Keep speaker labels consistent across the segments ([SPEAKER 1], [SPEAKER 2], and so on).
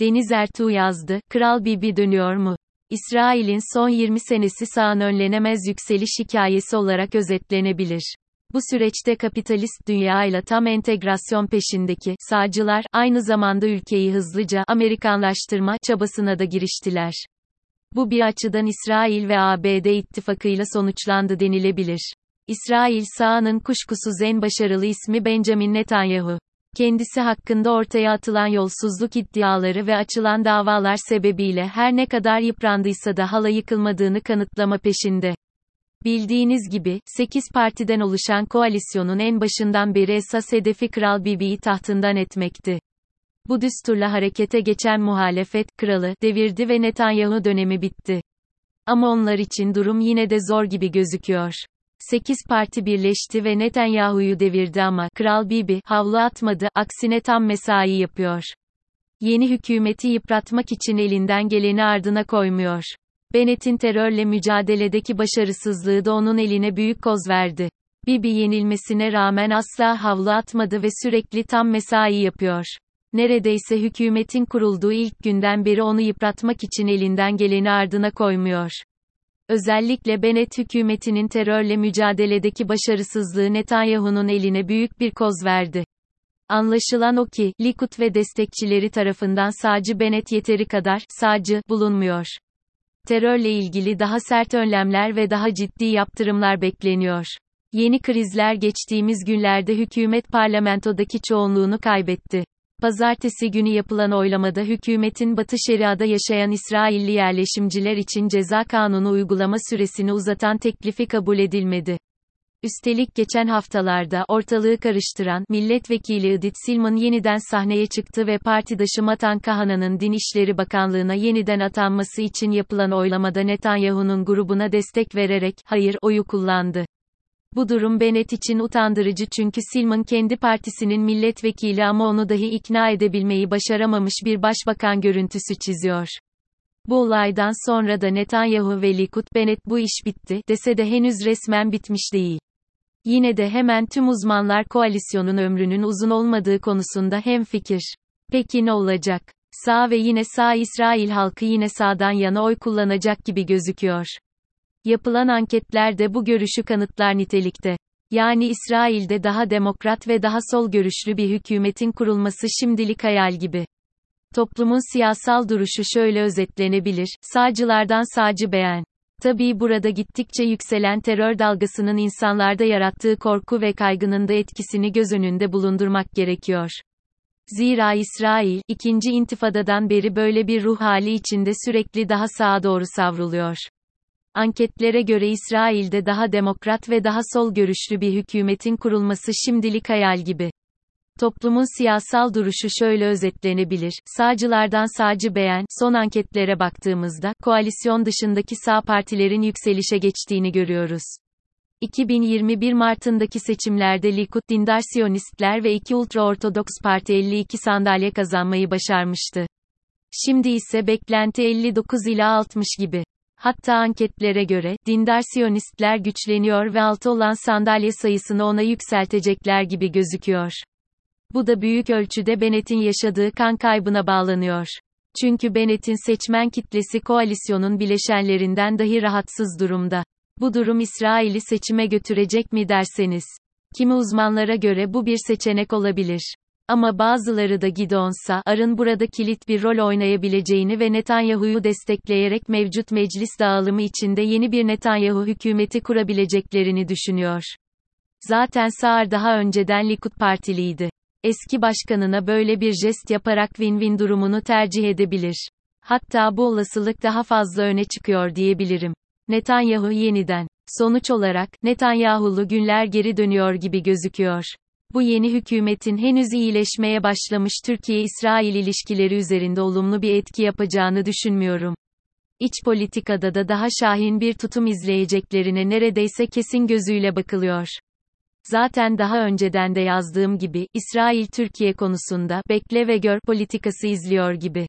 [SPEAKER 1] Deniz Ertuğ yazdı, Kral Bibi dönüyor mu? İsrail'in son 20 senesi sağın önlenemez yükseliş hikayesi olarak özetlenebilir. Bu süreçte kapitalist dünya ile tam entegrasyon peşindeki sağcılar aynı zamanda ülkeyi hızlıca Amerikanlaştırma çabasına da giriştiler. Bu bir açıdan İsrail ve ABD ittifakıyla sonuçlandı denilebilir. İsrail sağının kuşkusuz en başarılı ismi Benjamin Netanyahu. Kendisi hakkında ortaya atılan yolsuzluk iddiaları ve açılan davalar sebebiyle her ne kadar yıprandıysa da hala yıkılmadığını kanıtlama peşinde. Bildiğiniz gibi, 8 partiden oluşan koalisyonun en başından beri esas hedefi Kral Bibi'yi tahtından etmekti. Bu düsturla harekete geçen muhalefet, kralı, devirdi ve Netanyahu dönemi bitti. Ama onlar için durum yine de zor gibi gözüküyor. 8 parti birleşti ve Netanyahu'yu devirdi ama Kral Bibi havlu atmadı, aksine tam mesai yapıyor. Yeni hükümeti yıpratmak için elinden geleni ardına koymuyor. Bennett'in terörle mücadeledeki başarısızlığı da onun eline büyük koz verdi. Bibi yenilmesine rağmen asla havlu atmadı ve sürekli tam mesai yapıyor. Neredeyse hükümetin kurulduğu ilk günden beri onu yıpratmak için elinden geleni ardına koymuyor. Özellikle Bennett hükümetinin terörle mücadeledeki başarısızlığı Netanyahu'nun eline büyük bir koz verdi. Anlaşılan o ki, Likud ve destekçileri tarafından sağcı Bennett yeteri kadar sağcı bulunmuyor. Terörle ilgili daha sert önlemler ve daha ciddi yaptırımlar bekleniyor. Yeni krizler geçtiğimiz günlerde hükümet parlamentodaki çoğunluğunu kaybetti. Pazartesi günü yapılan oylamada hükümetin Batı Şeria'da yaşayan İsrailli yerleşimciler için ceza kanunu uygulama süresini uzatan teklifi kabul edilmedi. Üstelik geçen haftalarda ortalığı karıştıran milletvekili Edith Silman yeniden sahneye çıktı ve partidaşı Matan Kahana'nın Din İşleri Bakanlığına yeniden atanması için yapılan oylamada Netanyahu'nun grubuna destek vererek hayır oyu kullandı. Bu durum Bennett için utandırıcı çünkü Silman kendi partisinin milletvekili ama onu dahi ikna edebilmeyi başaramamış bir başbakan görüntüsü çiziyor. Bu olaydan sonra da Netanyahu ve Likud Bennett bu iş bitti dese de henüz resmen bitmiş değil. Yine de hemen tüm uzmanlar koalisyonun ömrünün uzun olmadığı konusunda hemfikir. Peki ne olacak? Sağ ve yine sağ İsrail halkı yine sağdan yana oy kullanacak gibi gözüküyor. Yapılan anketler de bu görüşü kanıtlar nitelikte. Yani İsrail'de daha demokrat ve daha sol görüşlü bir hükümetin kurulması şimdilik hayal gibi. Toplumun siyasal duruşu şöyle özetlenebilir, sağcılardan sağcı beğen. Tabii burada gittikçe yükselen terör dalgasının insanlarda yarattığı korku ve kaygının da etkisini göz önünde bulundurmak gerekiyor. Zira İsrail, ikinci intifadadan beri böyle bir ruh hali içinde sürekli daha sağa doğru savruluyor. Anketlere göre İsrail'de daha demokrat ve daha sol görüşlü bir hükümetin kurulması şimdilik hayal gibi. Toplumun siyasal duruşu şöyle özetlenebilir. Sağcılardan sağcı beğen, son anketlere baktığımızda, koalisyon dışındaki sağ partilerin yükselişe geçtiğini görüyoruz. 2021 Mart'ındaki seçimlerde Likud dindar Siyonistler ve iki ultraortodoks parti 52 sandalye kazanmayı başarmıştı. Şimdi ise beklenti 59 ila 60 gibi. Hatta anketlere göre, dindar Siyonistler güçleniyor ve altı olan sandalye sayısını ona yükseltecekler gibi gözüküyor. Bu da büyük ölçüde Bennett'in yaşadığı kan kaybına bağlanıyor. Çünkü Bennett'in seçmen kitlesi koalisyonun bileşenlerinden dahi rahatsız durumda. Bu durum İsrail'i seçime götürecek mi derseniz. Kimi uzmanlara göre bu bir seçenek olabilir. Ama bazıları da Gidonsa, Ar'ın burada kilit bir rol oynayabileceğini ve Netanyahu'yu destekleyerek mevcut meclis dağılımı içinde yeni bir Netanyahu hükümeti kurabileceklerini düşünüyor. Zaten Saar daha önceden Likud partiliydi. Eski başkanına böyle bir jest yaparak win-win durumunu tercih edebilir. Hatta bu olasılık daha fazla öne çıkıyor diyebilirim. Netanyahu yeniden. Sonuç olarak, Netanyahu'lu günler geri dönüyor gibi gözüküyor. Bu yeni hükümetin henüz iyileşmeye başlamış Türkiye-İsrail ilişkileri üzerinde olumlu bir etki yapacağını düşünmüyorum. İç politikada da daha şahin bir tutum izleyeceklerine neredeyse kesin gözüyle bakılıyor. Zaten daha önceden de yazdığım gibi, İsrail Türkiye konusunda bekle ve gör politikası izliyor gibi.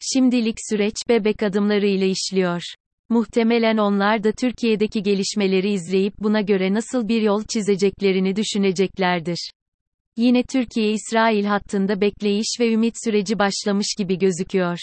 [SPEAKER 1] Şimdilik süreç bebek adımlarıyla işliyor. Muhtemelen onlar da Türkiye'deki gelişmeleri izleyip buna göre nasıl bir yol çizeceklerini düşüneceklerdir. Yine Türkiye-İsrail hattında bekleyiş ve ümit süreci başlamış gibi gözüküyor.